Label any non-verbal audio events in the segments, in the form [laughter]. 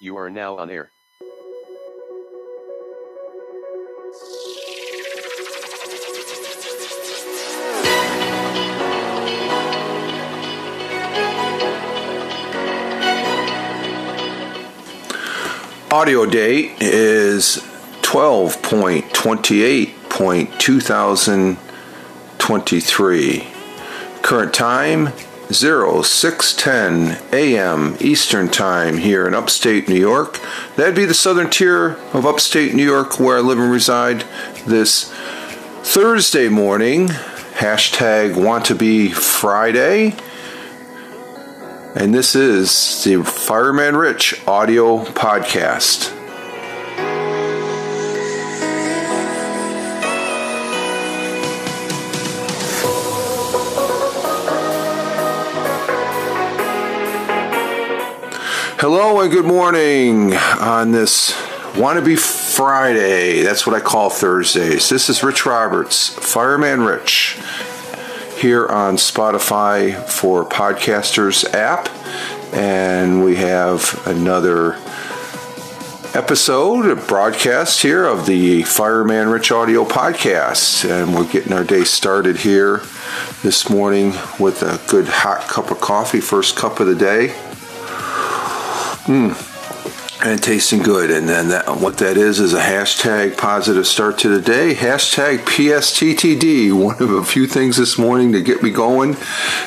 You are now on air. Audio date is 12.28.2023. Current time 0610 a.m. Eastern Time here in upstate New York. That'd be the southern tier of upstate New York where I live and reside this Thursday morning. Hashtag want to be Friday. And this is the Fireman Rich audio podcast. Hello and good morning on this Wannabe Friday. That's what I call Thursdays. This is Rich Roberts, Fireman Rich, here on Spotify for Podcasters app. And we have another episode, a broadcast here of the Fireman Rich Audio Podcast. And we're getting our day started here this morning with a good hot cup of coffee, first cup of the day. Mm. And tasting good. And then that, what that is is a hashtag positive start to the day. Hashtag PSTTD. One of a few things this morning to get me going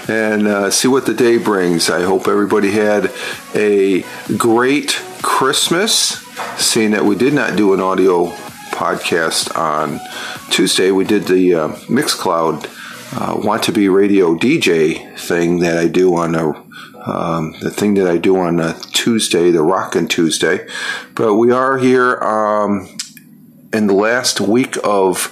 and uh, see what the day brings. I hope everybody had a great Christmas. Seeing that we did not do an audio podcast on Tuesday, we did the uh, Mixcloud uh, Want to Be Radio DJ thing that I do on a um, the thing that I do on a Tuesday, the Rockin' Tuesday. But we are here um, in the last week of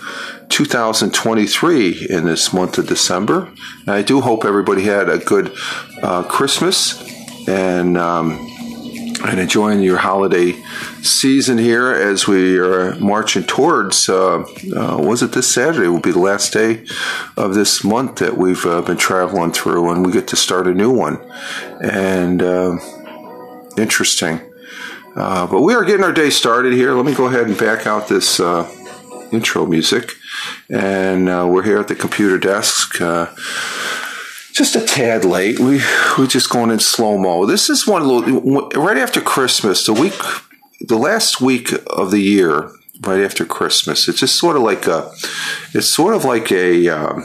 2023 in this month of December. And I do hope everybody had a good uh, Christmas and um, and enjoying your holiday season here as we are marching towards. Uh, uh, was it this Saturday? Will be the last day of this month that we've uh, been traveling through, and we get to start a new one. And uh, interesting. Uh, but we are getting our day started here. Let me go ahead and back out this uh, intro music, and we're here at the computer desk just a tad late. We we're just going in slow mo. This is one little right after Christmas, the week, the last week of the year, right after Christmas. It's just sort of like a, it's sort of like a, um,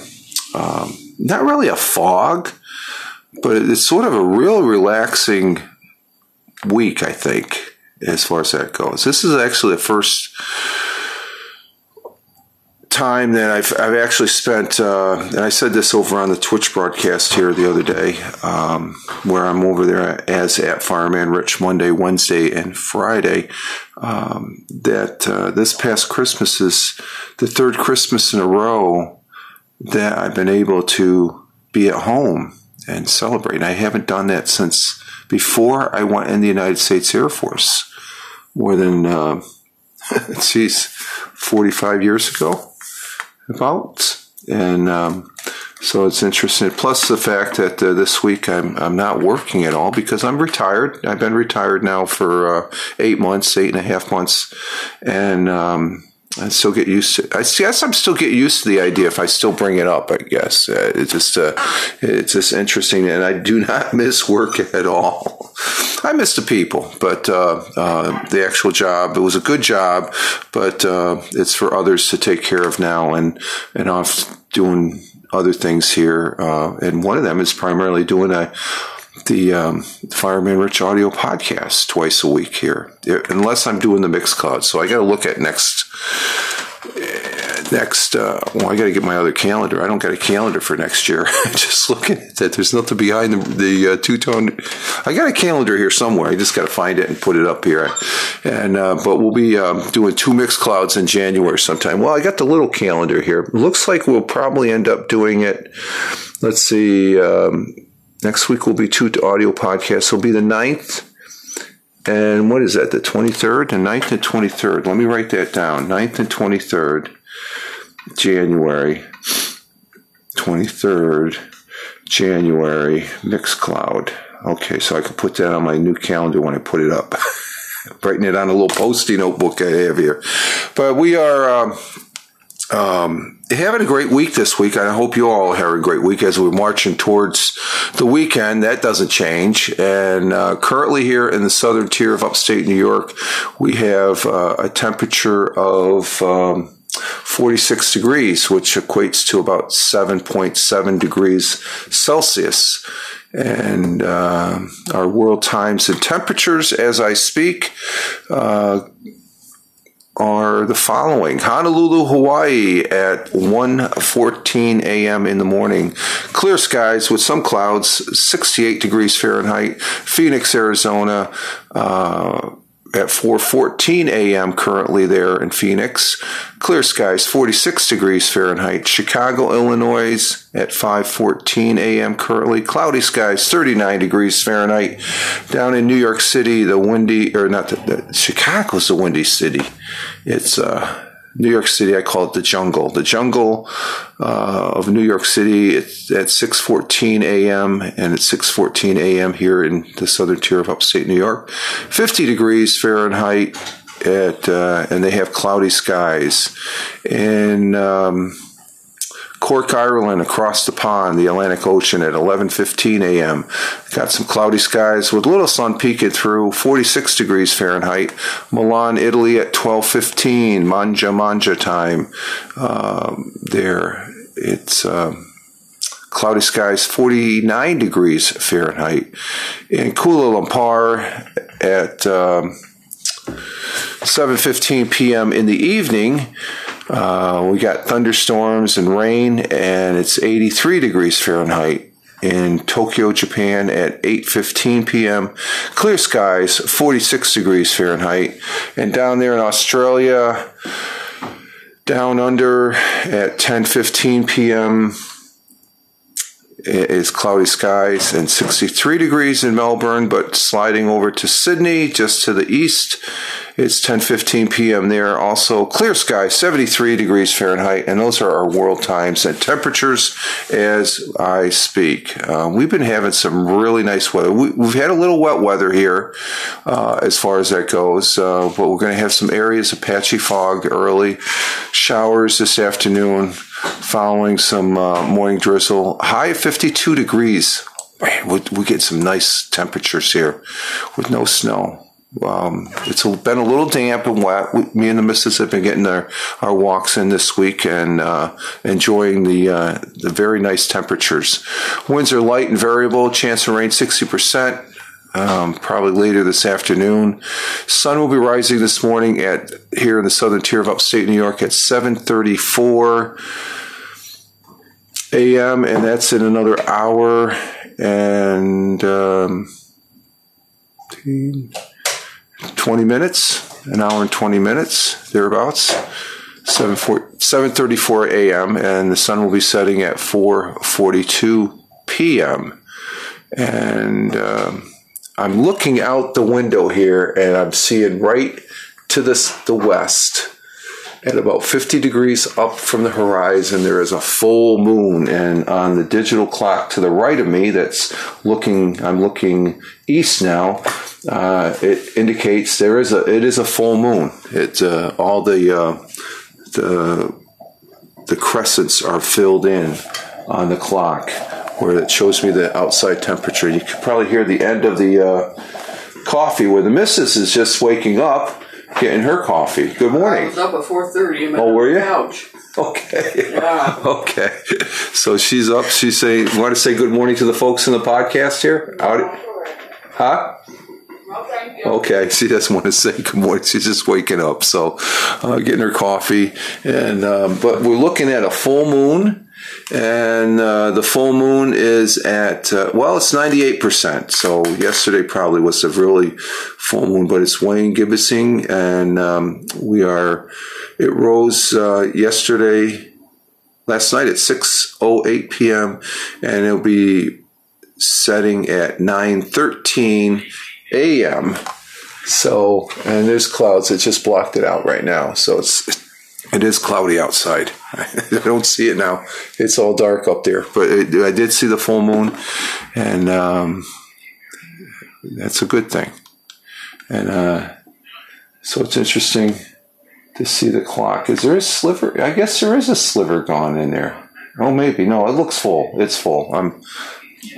um, not really a fog, but it's sort of a real relaxing week. I think as far as that goes. This is actually the first time that I've, I've actually spent, uh, and I said this over on the Twitch broadcast here the other day, um, where I'm over there as at Fireman Rich Monday, Wednesday, and Friday, um, that uh, this past Christmas is the third Christmas in a row that I've been able to be at home and celebrate. And I haven't done that since before I went in the United States Air Force, more than, uh, [laughs] geez, 45 years ago about. And um, so it's interesting. Plus the fact that uh, this week I'm I'm not working at all because I'm retired. I've been retired now for uh, eight months, eight and a half months, and um, I still get used to. I guess I'm still getting used to the idea. If I still bring it up, I guess uh, it's just uh, it's just interesting, and I do [laughs] not miss work at all. I miss the people, but uh, uh, the actual job. It was a good job, but uh, it's for others to take care of now, and and off doing other things here. Uh, and one of them is primarily doing a the um, Fireman Rich Audio podcast twice a week here, unless I'm doing the Mixcloud. So I got to look at next. Next, uh, well, I got to get my other calendar. I don't got a calendar for next year. [laughs] just looking at that, there's nothing behind the, the uh, two tone. I got a calendar here somewhere. I just got to find it and put it up here. And uh, but we'll be um, doing two Mixclouds in January sometime. Well, I got the little calendar here. Looks like we'll probably end up doing it. Let's see. Um, Next week will be two audio podcasts. It'll be the 9th and what is that, the 23rd? The 9th and 23rd. Let me write that down. 9th and 23rd, January. 23rd, January, Mixcloud. Okay, so I can put that on my new calendar when I put it up. [laughs] writing it on a little posty notebook I have here. But we are. Um, um, having a great week this week. I hope you all have a great week as we're marching towards the weekend. That doesn't change. And uh, currently here in the southern tier of upstate New York, we have uh, a temperature of um, 46 degrees, which equates to about 7.7 degrees Celsius. And uh, our world times and temperatures as I speak uh, are the following. Honolulu, Hawaii at 1:14 a.m. in the morning. Clear skies with some clouds, 68 degrees Fahrenheit. Phoenix, Arizona, uh, at 4:14 a.m. currently there in Phoenix. Clear skies 46 degrees Fahrenheit. Chicago, Illinois at 5:14 a.m. currently. Cloudy skies 39 degrees Fahrenheit. Down in New York City, the windy or not the, the Chicago's the windy city. It's uh New York City, I call it the jungle. The jungle uh, of New York City. It's at 6:14 a.m. and it's 6:14 a.m. here in the southern tier of upstate New York. 50 degrees Fahrenheit at uh, and they have cloudy skies. And um, Cork, Ireland, across the pond, the Atlantic Ocean at 11:15 a.m. Got some cloudy skies with little sun peeking through, 46 degrees Fahrenheit. Milan, Italy at 12:15, Manja Manja time. Um, there, it's. Um, cloudy skies 49 degrees Fahrenheit. In Kuala Lumpur at um, 7:15 p.m. in the evening, uh, we got thunderstorms and rain, and it's 83 degrees Fahrenheit in Tokyo, Japan at 8:15 p.m. Clear skies, 46 degrees Fahrenheit, and down there in Australia, down under at 10:15 p.m. is cloudy skies and 63 degrees in Melbourne, but sliding over to Sydney, just to the east, it's 10:15 p.m. there. Also clear sky, 73 degrees Fahrenheit, and those are our world times and temperatures as I speak. Uh, we've been having some really nice weather. We, have had a little wet weather here uh, as far as that goes, uh, but we're going to have some areas of patchy fog early, showers this afternoon, following some uh, morning drizzle. High of 52 degrees. We get some nice temperatures here with no snow. Um, it's been a little damp and wet. We, me and the missus have been getting our, our walks in this week and uh, enjoying the uh, the very nice temperatures. Winds are light and variable. Chance of rain sixty percent. Um, probably later this afternoon. Sun will be rising this morning at here in the southern tier of upstate New York at 7:34 a.m. and that's in another hour and. Um, 20 minutes, an hour and 20 minutes, thereabouts. 7, 7.34 a.m. and the sun will be setting at 4.42 p.m. And um, I'm looking out the window here and I'm seeing right to this, the west at about 50 degrees up from the horizon, there is a full moon. And on the digital clock to the right of me, that's looking, I'm looking east now, uh, it indicates there is a, it is a full moon. It's uh, all the, uh, the, the crescents are filled in on the clock where it shows me the outside temperature. You can probably hear the end of the uh, coffee where the missus is just waking up getting her coffee. Good morning. I was up at four thirty. Oh, were you? Couch. Okay. Yeah. [laughs] okay. So she's up. She's saying, want to say good morning to the folks in the podcast here? Out, huh? Okay. Okay, [laughs] she doesn't want to say good morning. She's just waking up, so uh, getting her coffee. And um, but we're looking at a full moon, and uh, the full moon is at uh, well, it's ninety eight percent. So yesterday probably was a really full moon, but it's waning gibbous, and um, we are. It rose uh, yesterday, last night at six oh eight p.m., and it'll be setting at nine thirteen a.m. So, and there's clouds. It just blocked it out right now. So it's, it is cloudy outside. [laughs] I don't see it now. It's all dark up there. But it, I did see the full moon, and um, that's a good thing. And uh, So it's interesting to see the clock. Is there a sliver? I guess there is a sliver gone in there. Oh, maybe. No, it looks full. It's full. I'm,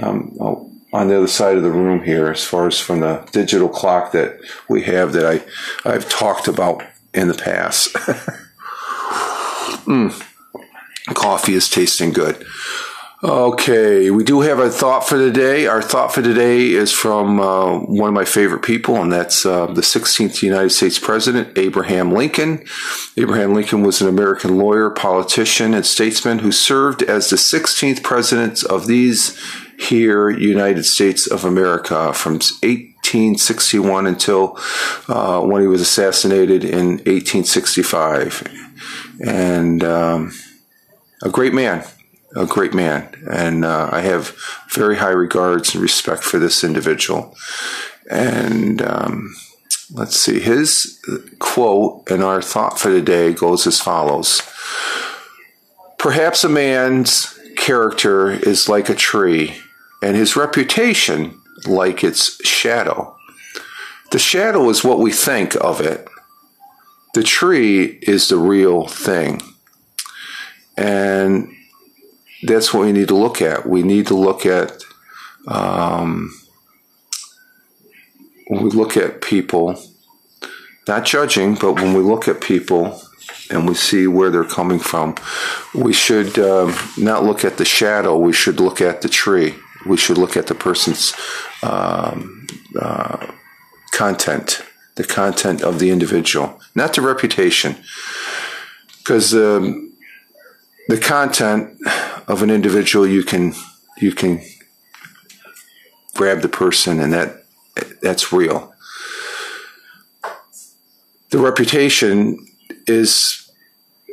I'm oh, on the other side of the room here, as far as from the digital clock that we have that I, I've talked about in the past. [laughs] mm. Coffee is tasting good. Okay, we do have a thought for the day. Our thought for today is from uh, one of my favorite people, and that's uh, the 16th United States President, Abraham Lincoln. Abraham Lincoln was an American lawyer, politician, and statesman who served as the 16th president of these here United States of America from 1861 until uh, when he was assassinated in 1865. And um, a great man a great man, and uh, I have very high regards and respect for this individual. And um, let's see, his quote and our thought for the day goes as follows Perhaps a man's character is like a tree, and his reputation like its shadow. The shadow is what we think of it, the tree is the real thing. And that's what we need to look at. We need to look at um, when we look at people, not judging, but when we look at people and we see where they're coming from, we should um, not look at the shadow. We should look at the tree. We should look at the person's um, uh, content, the content of the individual, not the reputation, because. Um, the content of an individual you can you can grab the person and that that's real. The reputation is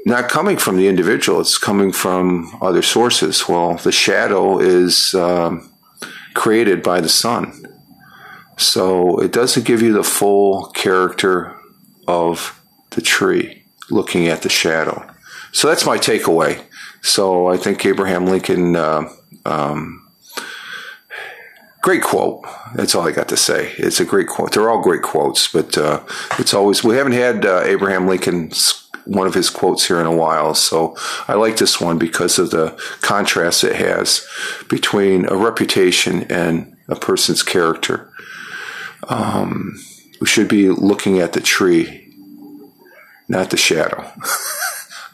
not coming from the individual it's coming from other sources. Well the shadow is um, created by the sun so it doesn't give you the full character of the tree looking at the shadow so that's my takeaway. So I think Abraham Lincoln, uh, um, great quote. That's all I got to say. It's a great quote. They're all great quotes, but uh, it's always we haven't had uh, Abraham Lincoln's one of his quotes here in a while. So I like this one because of the contrast it has between a reputation and a person's character. Um, we should be looking at the tree, not the shadow. [laughs]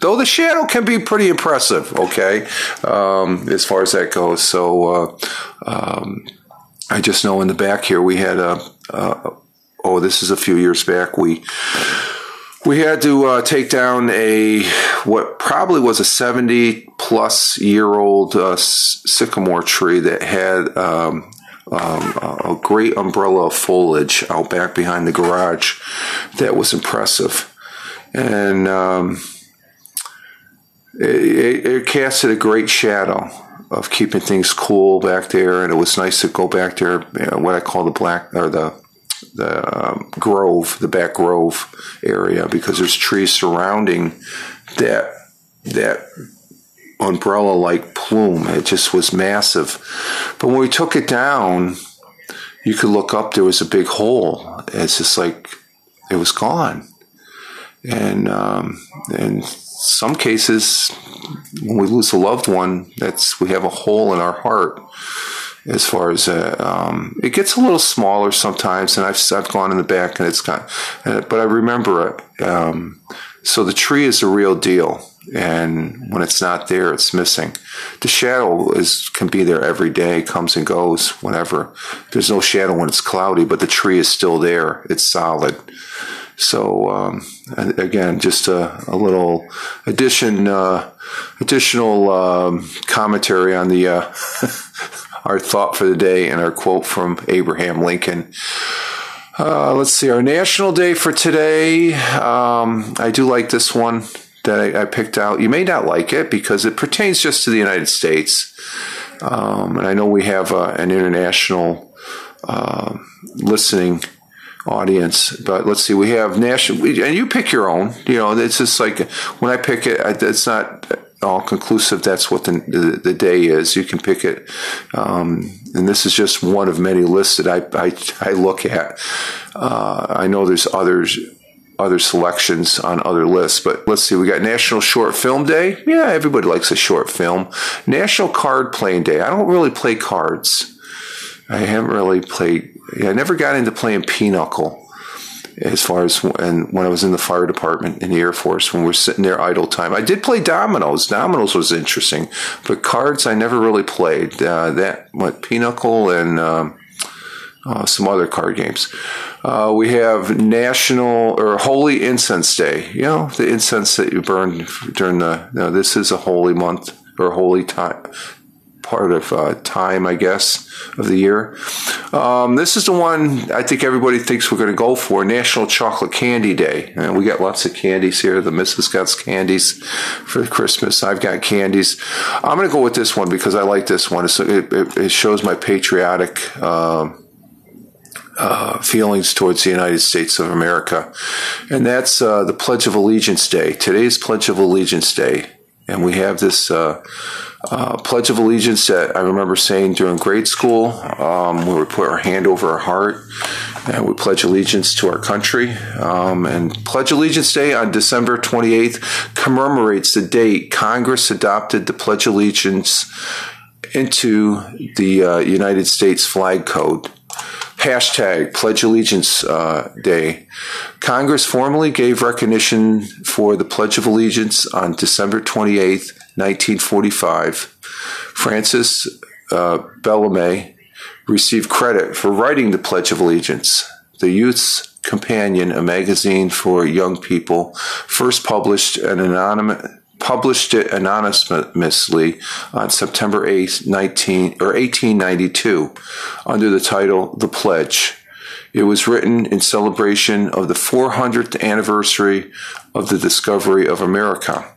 though the shadow can be pretty impressive. Okay, um, as far as that goes. So uh, um, I just know in the back here we had a. a oh, this is a few years back. We we had to uh, take down a what probably was a 70 plus year old uh, sycamore tree that had um, um, a great umbrella of foliage out back behind the garage that was impressive and um, it, it casted a great shadow of keeping things cool back there, and it was nice to go back there. What I call the black or the the um, grove, the back grove area, because there's trees surrounding that that umbrella like plume. It just was massive. But when we took it down, you could look up. There was a big hole. It's just like it was gone, and um, and some cases, when we lose a loved one, that's we have a hole in our heart. As far as uh, um, it gets a little smaller sometimes, and I've I've gone in the back and it's got, uh, but I remember it. Um, so the tree is a real deal, and when it's not there, it's missing. The shadow is can be there every day, comes and goes whenever. There's no shadow when it's cloudy, but the tree is still there. It's solid. So um, again, just a, a little addition, uh, additional um, commentary on the uh, [laughs] our thought for the day and our quote from Abraham Lincoln. Uh, let's see, our national day for today. Um, I do like this one that I, I, picked out. You may not like it because it pertains just to the United States. Um, and I know we have uh, an international uh, listening audience. But let's see, we have national, and you pick your own. You know, it's just like when I pick it, it's not all conclusive. That's what the, the, the day is. You can pick it, um, and this is just one of many lists that I I, I look at. Uh, I know there's others other selections on other lists. But let's see, we got National Short Film Day. Yeah, everybody likes a short film. National Card Playing Day. I don't really play cards. I haven't really played. I never got into playing pinochle as far as and when I was in the fire department in the Air Force when we are sitting there idle time. I did play dominoes. Dominoes was interesting, but cards I never really played. Uh, that what Pinochle and um, uh, some other card games. Uh, we have National or Holy Incense Day. You know the incense that you burn during the. You know, this is a holy month or holy time part of uh, time, I guess, of the year. Um, this is the one I think everybody thinks we're going to go for National Chocolate Candy Day. And we got lots of candies here. The missus got candies for Christmas. I've got candies. I'm going to go with this one because I like this one. It, it, it, shows my patriotic. Um, uh, feelings towards the United States of America. And that's uh, the Pledge of Allegiance Day. Today's Pledge of Allegiance Day. And we have this uh, uh, Pledge of Allegiance that I remember saying during grade school, um, where we put our hand over our heart and we pledge allegiance to our country. Um, and Pledge Allegiance Day on December 28th commemorates the date Congress adopted the Pledge of Allegiance into the uh, United States Flag Code. Hashtag Pledge Allegiance uh, Day. Congress formally gave recognition for the Pledge of Allegiance on December 28th, 1945. Francis uh, Bellamy received credit for writing the Pledge of Allegiance. The Youth's Companion, a magazine for young people, first published an anonymous published it anonymously on September 8, 19, or 1892 under the title The Pledge. It was written in celebration of the 400th anniversary of the discovery of America.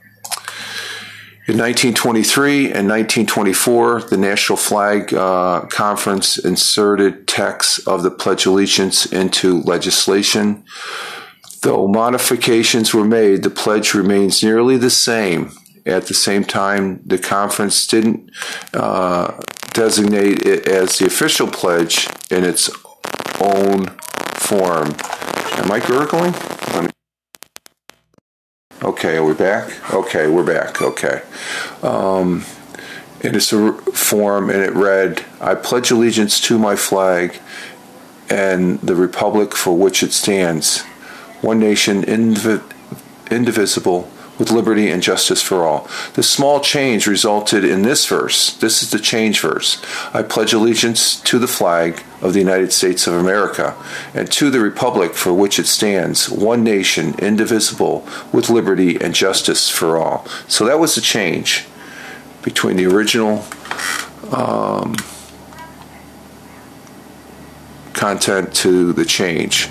In 1923 and 1924, the National Flag uh, Conference inserted texts of the Pledge of Allegiance into legislation. Though modifications were made, the pledge remains nearly the same. At the same time, the conference didn't uh, designate it as the official pledge in its own form. Am I gurgling? Okay, are we back? Okay, we're back. Okay. Um, its a form, and it read, I pledge allegiance to my flag and the republic for which it stands one nation, indiv- indivisible, with liberty and justice for all. This small change resulted in this verse. This is the change verse. I pledge allegiance to the flag of the United States of America and to the republic for which it stands, one nation, indivisible, with liberty and justice for all. So that was the change between the original um, content to the change.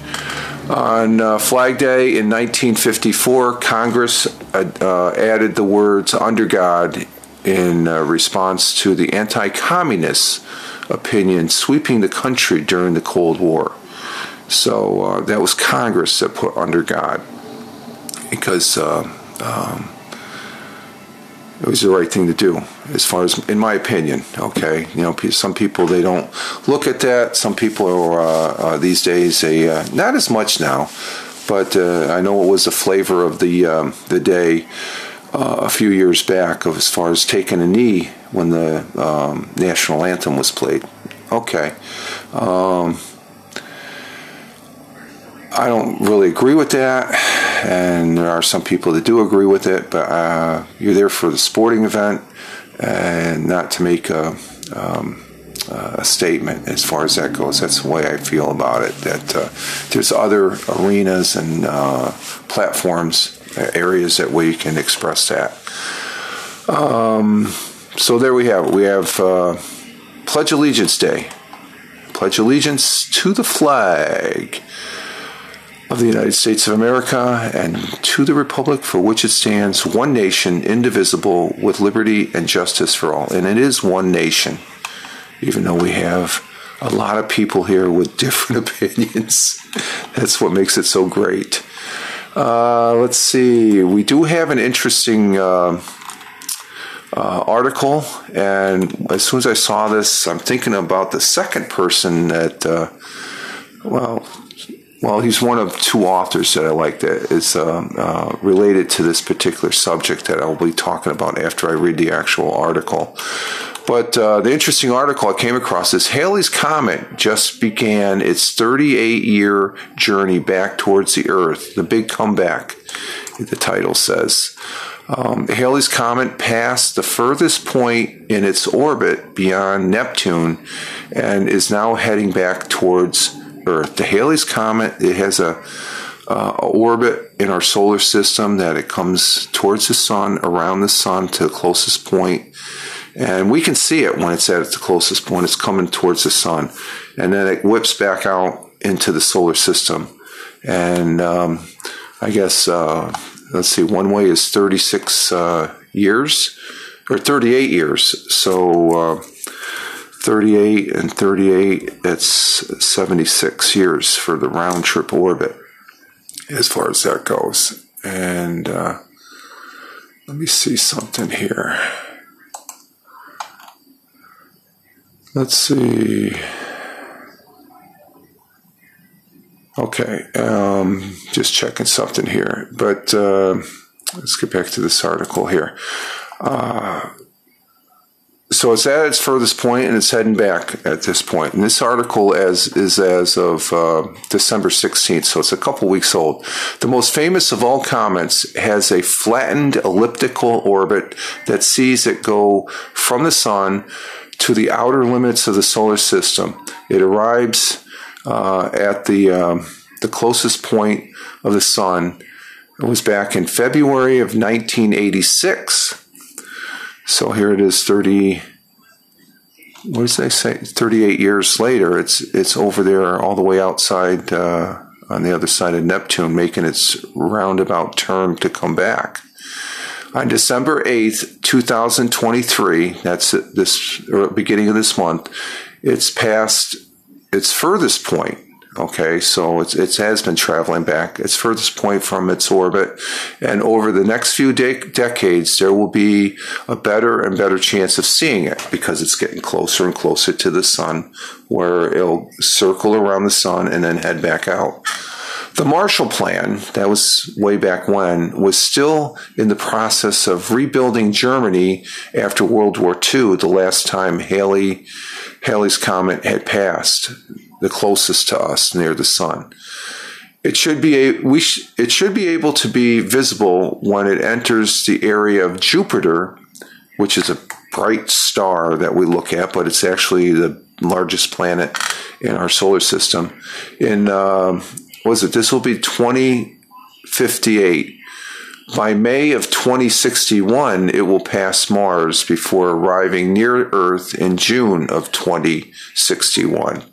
On uh, Flag Day in 1954, Congress uh, added the words under God in uh, response to the anti communist opinion sweeping the country during the Cold War. So uh, that was Congress that put under God because uh, um, it was the right thing to do as far as in my opinion okay? You know some people they don't look at that. Some people are uh, uh, these days they uh, not as much now but uh, I know it was the flavor of the um, the day uh, a few years back of as far as taking a knee when the um, national anthem was played. Okay um, I don't really agree with that, and there are some people that do agree with it. But uh, you're there for the sporting event, and not to make a, um, a statement as far as that goes. That's the way I feel about it. That uh, there's other arenas and uh, platforms, areas that we can express that. Um, so there we have it. We have uh, Pledge Allegiance Day. Pledge allegiance to the flag of the United States of America and to the republic for which it stands, one nation, indivisible, with liberty and justice for all. And it is one nation, even though we have a lot of people here with [laughs] different opinions. That's what makes it so great. Uh, let's see. We do have an interesting uh, uh, article, and as soon as I saw this, I'm thinking about the second person that, uh, well, well, he's one of two authors that I like that is um, uh, related to this particular subject that I'll be talking about after I read the actual article. But uh, the interesting article I came across is Halley's Comet just began its 38 year journey back towards the Earth, the big comeback, the title says. Um, Halley's Comet passed the furthest point in its orbit beyond Neptune and is now heading back towards Earth. The Halley's Comet, it has a, uh, a orbit in our solar system that it comes towards the sun, around the sun to the closest point, and we can see it when it's at its closest point. It's coming towards the sun, and then it whips back out into the solar system. And um, I guess uh, let's see, one way is 36 uh, years or 38 years. So uh, 38 and 38, that's 76 years for the round trip orbit as far as that goes. And uh, let me see something here. Let's see. Okay, um, just checking something here. But uh, let's get back to this article here. Uh, so it's at its furthest point and it's heading back at this point. And this article as is as of uh, December 16th, so it's a couple weeks old. The most famous of all comets has a flattened elliptical orbit that sees it go from the sun to the outer limits of the solar system. It arrives uh, at the um, the closest point of the sun. It was back in February of 1986. So here it is, 30. What does they say? 38 years later, it's it's over there, all the way outside uh, on the other side of Neptune, making its roundabout turn to come back. On December 8th, 2023, that's this beginning of this month, it's past its furthest point. Okay, so it's, it has been traveling back its furthest point from its orbit. And over the next few de- decades, there will be a better and better chance of seeing it because it's getting closer and closer to the sun, where it'll circle around the sun and then head back out. The Marshall Plan, that was way back when, was still in the process of rebuilding Germany after World War II, the last time Halley, Halley's Comet had passed, the closest to us near the sun. It should be a, we sh, it should be able to be visible when it enters the area of Jupiter, which is a bright star that we look at, but it's actually the largest planet in our solar system. In uh, was it? This will be 2058. By May of 2061, it will pass Mars before arriving near Earth in June of 2061.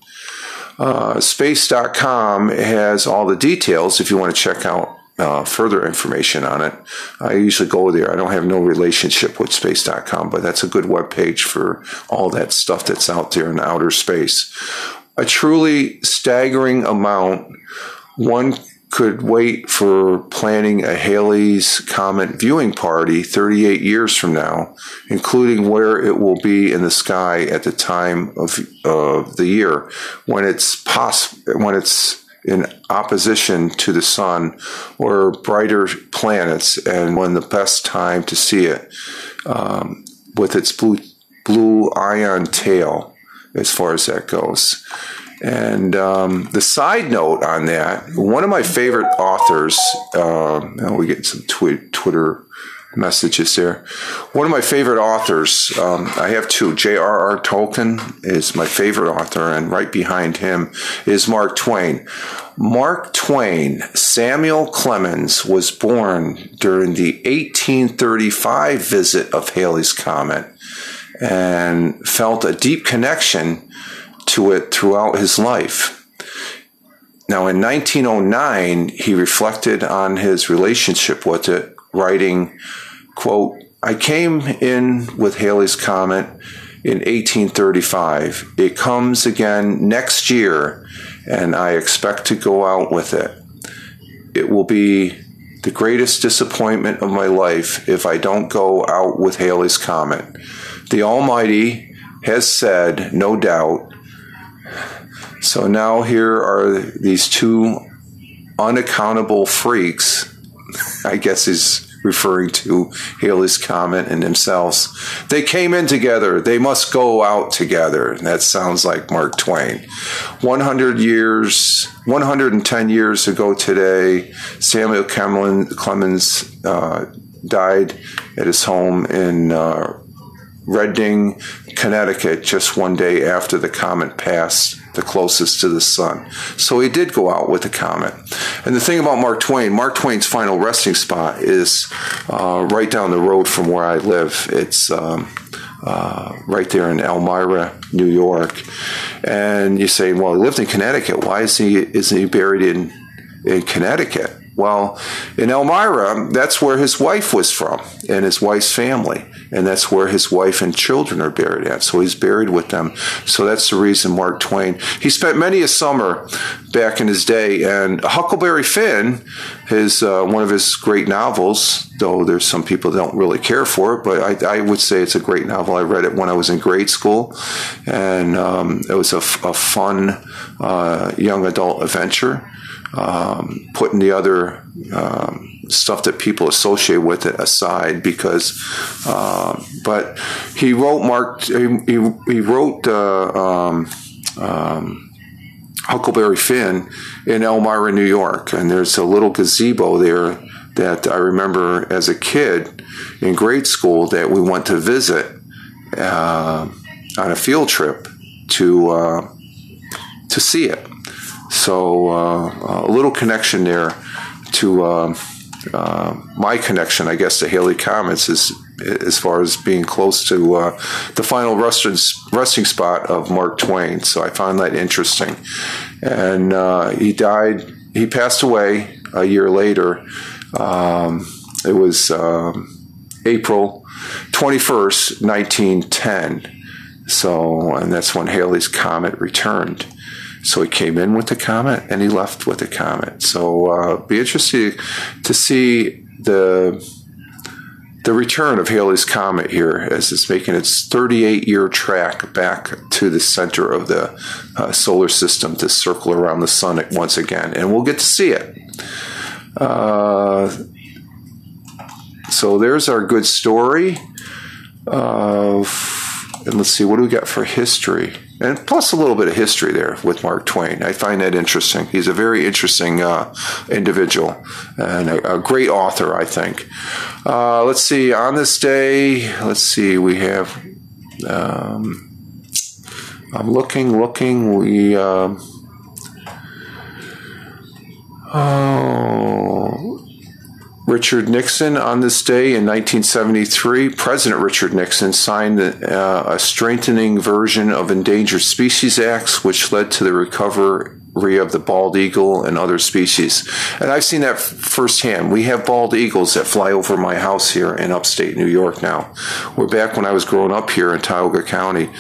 Uh, space.com has all the details if you want to check out uh, further information on it. I usually go there. I don't have no relationship with space.com, but that's a good web page for all that stuff that's out there in outer space. A truly staggering amount one could wait for planning a Halley's Comet viewing party 38 years from now, including where it will be in the sky at the time of uh, the year when it's poss- when it's in opposition to the sun or brighter planets, and when the best time to see it um, with its blue blue ion tail, as far as that goes. And um, the side note on that, one of my favorite authors, uh, we get some twi- Twitter messages there. One of my favorite authors, um, I have two. J.R.R. Tolkien is my favorite author, and right behind him is Mark Twain. Mark Twain, Samuel Clemens, was born during the 1835 visit of Halley's Comet and felt a deep connection to it throughout his life. Now, in 1909, he reflected on his relationship with it, writing, quote, I came in with Halley's Comet in 1835. It comes again next year, and I expect to go out with it. It will be the greatest disappointment of my life if I don't go out with Halley's Comet. The Almighty has said, no doubt, so now here are these two unaccountable freaks, I guess is referring to Halley's Comet and themselves. They came in together. They must go out together. That sounds like Mark Twain. 100 years, 110 years ago today, Samuel Clemens uh, died at his home in uh, Redding, Connecticut, just one day after the comet passed the closest to the sun. So he did go out with the comet. And the thing about Mark Twain, Mark Twain's final resting spot is uh, right down the road from where I live. It's um, uh, right there in Elmira, New York. And you say, well, he lived in Connecticut. Why is he isn't he buried in in Connecticut? Well, in Elmira, that's where his wife was from and his wife's family. And that's where his wife and children are buried at. So he's buried with them. So that's the reason Mark Twain. He spent many a summer back in his day. And Huckleberry Finn, his uh, one of his great novels, though there's some people that don't really care for it, but I, I would say it's a great novel. I read it when I was in grade school. And um, it was a, a fun uh, young adult adventure um, putting the other um, stuff that people associate with it aside because uh, but he wrote mark he, he wrote uh, um, um, huckleberry finn in elmira new york. And there's a little gazebo there that i remember as a kid in grade school that we went to visit uh, on a field trip to uh, to see it. So uh, a little connection there to uh, uh, my connection, I guess, to Halley Comets is as far as being close to uh, the final resting, resting spot of Mark Twain. So I found that interesting. And uh, he died, he passed away a year later. Um, it was um, April 21st, 1910. So, and that's when Halley's Comet returned. So he came in with the comet and he left with the comet. So uh, be interested to see the the return of Halley's comet here as it's making its 38 year track back to the center of the uh, solar system to circle around the sun once again, and we'll get to see it. Uh, so there's our good story. Of, and let's see, what do we got for history? And plus a little bit of history there with Mark Twain. I find that interesting. He's a very interesting uh, individual and a, a, great author, I think. Uh, let's see, on this day, let's see, we have. Um, I'm looking, looking. We. Uh, oh, Richard Nixon on this day in 1973, President Richard Nixon signed uh, a strengthening version of Endangered Species Acts, which led to the recovery of the bald eagle and other species. And I've seen that firsthand. We have bald eagles that fly over my house here in upstate New York now. We're back when I was growing up here in Tioga County.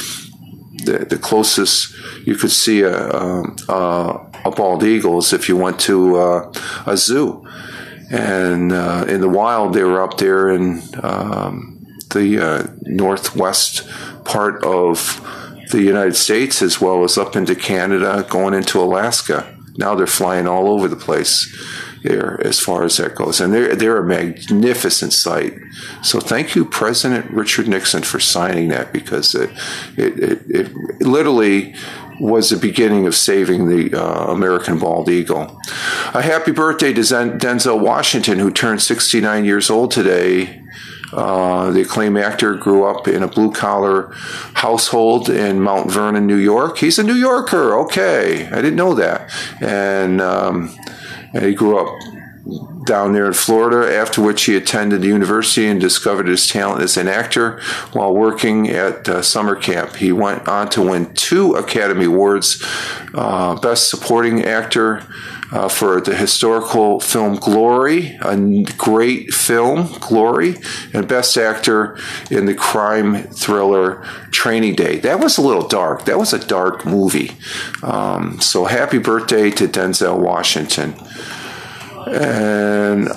The, the closest you could see a, a, a bald eagle is if you went to uh, a zoo and uh, in the wild they were up there in um, the uh, northwest part of the United States as well as up into Canada, going into Alaska. Now they're flying all over the place there as far as that goes. And they're, they're a magnificent sight. So thank you, President Richard Nixon, for signing that because it, it, it, it literally was the beginning of saving the uh, American bald eagle. A happy birthday to Denzel Washington, who turned 69 years old today. Uh, the acclaimed actor grew up in a blue collar household in Mount Vernon, New York. He's a New Yorker. Okay, I didn't know that. And, um, and he grew up down there in Florida, after which he attended the university and discovered his talent as an actor while working at uh, summer camp. He went on to win two Academy Awards uh, Best Supporting Actor. Uh, for the historical film Glory, a great film, Glory, and Best Actor in the crime thriller Training Day. That was a little dark. That was a dark movie. Um, so happy birthday to Denzel Washington. And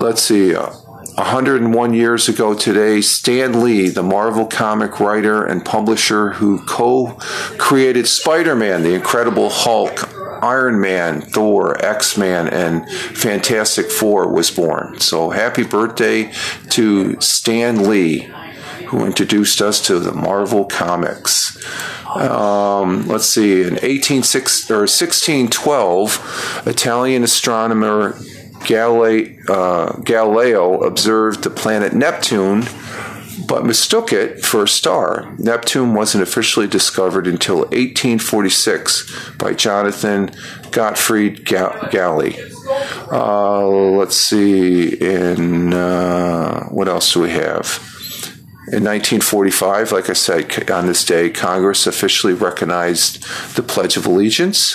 let's see, uh, 101 years ago today, Stan Lee, the Marvel comic writer and publisher who co created Spider Man, the Incredible Hulk, Iron Man, Thor, X Man, and Fantastic Four was born. So happy birthday to Stan Lee, who introduced us to the Marvel Comics. Um, let's see, in 18, or 1612, Italian astronomer Galileo, uh, Galileo observed the planet Neptune but mistook it for a star. Neptune wasn't officially discovered until 1846 by Jonathan Gottfried Galley. Uh, let's see, in uh, what else do we have? In 1945, like I said, on this day, Congress officially recognized the Pledge of Allegiance,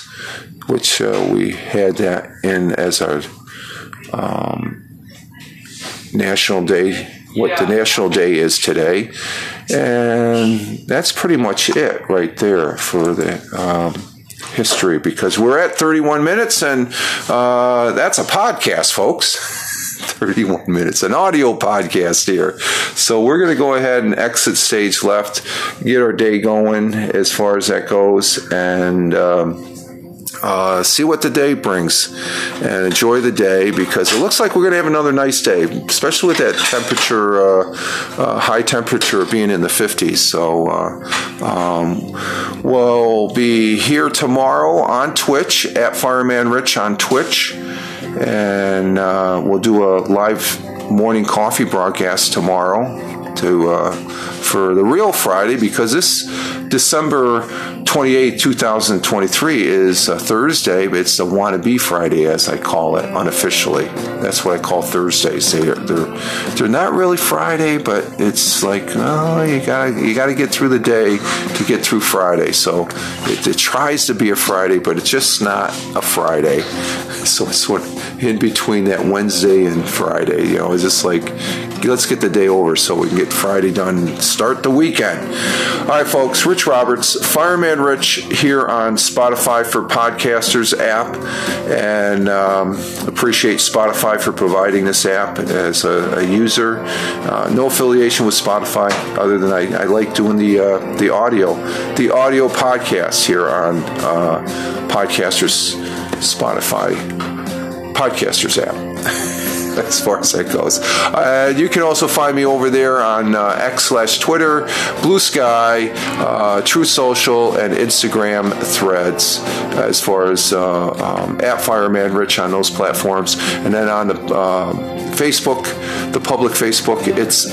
which uh, we had that in as our um, National Day what the National Day is today. And that's pretty much it right there for the um, history because we're at 31 minutes and uh, that's a podcast, folks. [laughs] 31 minutes, an audio podcast here. So we're going to go ahead and exit stage left, get our day going as far as that goes, and. Um, uh, see what the day brings and enjoy the day because it looks like we're going to have another nice day, especially with that temperature, uh, uh, high temperature being in the 50s. So uh, um, we'll be here tomorrow on Twitch at Fireman Rich on Twitch, and uh, we'll do a live morning coffee broadcast tomorrow to uh, for the real Friday because this December 28, 2023 is a Thursday, but it's the wannabe Friday as I call it unofficially. That's what I call Thursdays. They're, they're, they're not really Friday, but it's like, oh, you gotta, you gotta get through the day to get through Friday. So it, it tries to be a Friday, but it's just not a Friday. [laughs] So it's of in between that Wednesday and Friday, you know, it's just like, let's get the day over so we can get Friday done and start the weekend. All right, folks, Rich Roberts, Fireman Rich here on Spotify for Podcasters app, and um, appreciate Spotify for providing this app as a, a user. Uh, no affiliation with Spotify other than I, I like doing the uh, the audio, the audio podcast here on uh, Podcasters Spotify Podcasters app. [laughs] as far as that goes. Uh, you can also find me over there on uh, X slash Twitter, Bluesky, uh, Truth Social, and Instagram threads as far as uh, um, at Fireman Rich on those platforms. And then on the um, Facebook, the public Facebook, it's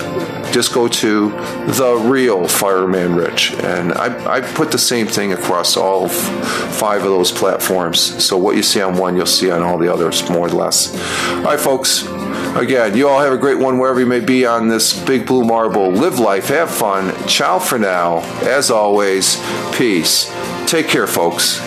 just go to the real Fireman Rich. And I, I put the same thing across all f- five of those platforms. So what you see on one, you'll see on all the others, more or less. All right, folks. Again, you all have a great one wherever you may be on this big blue marble. Live life, have fun. Ciao for now. As always, peace. Take care, folks.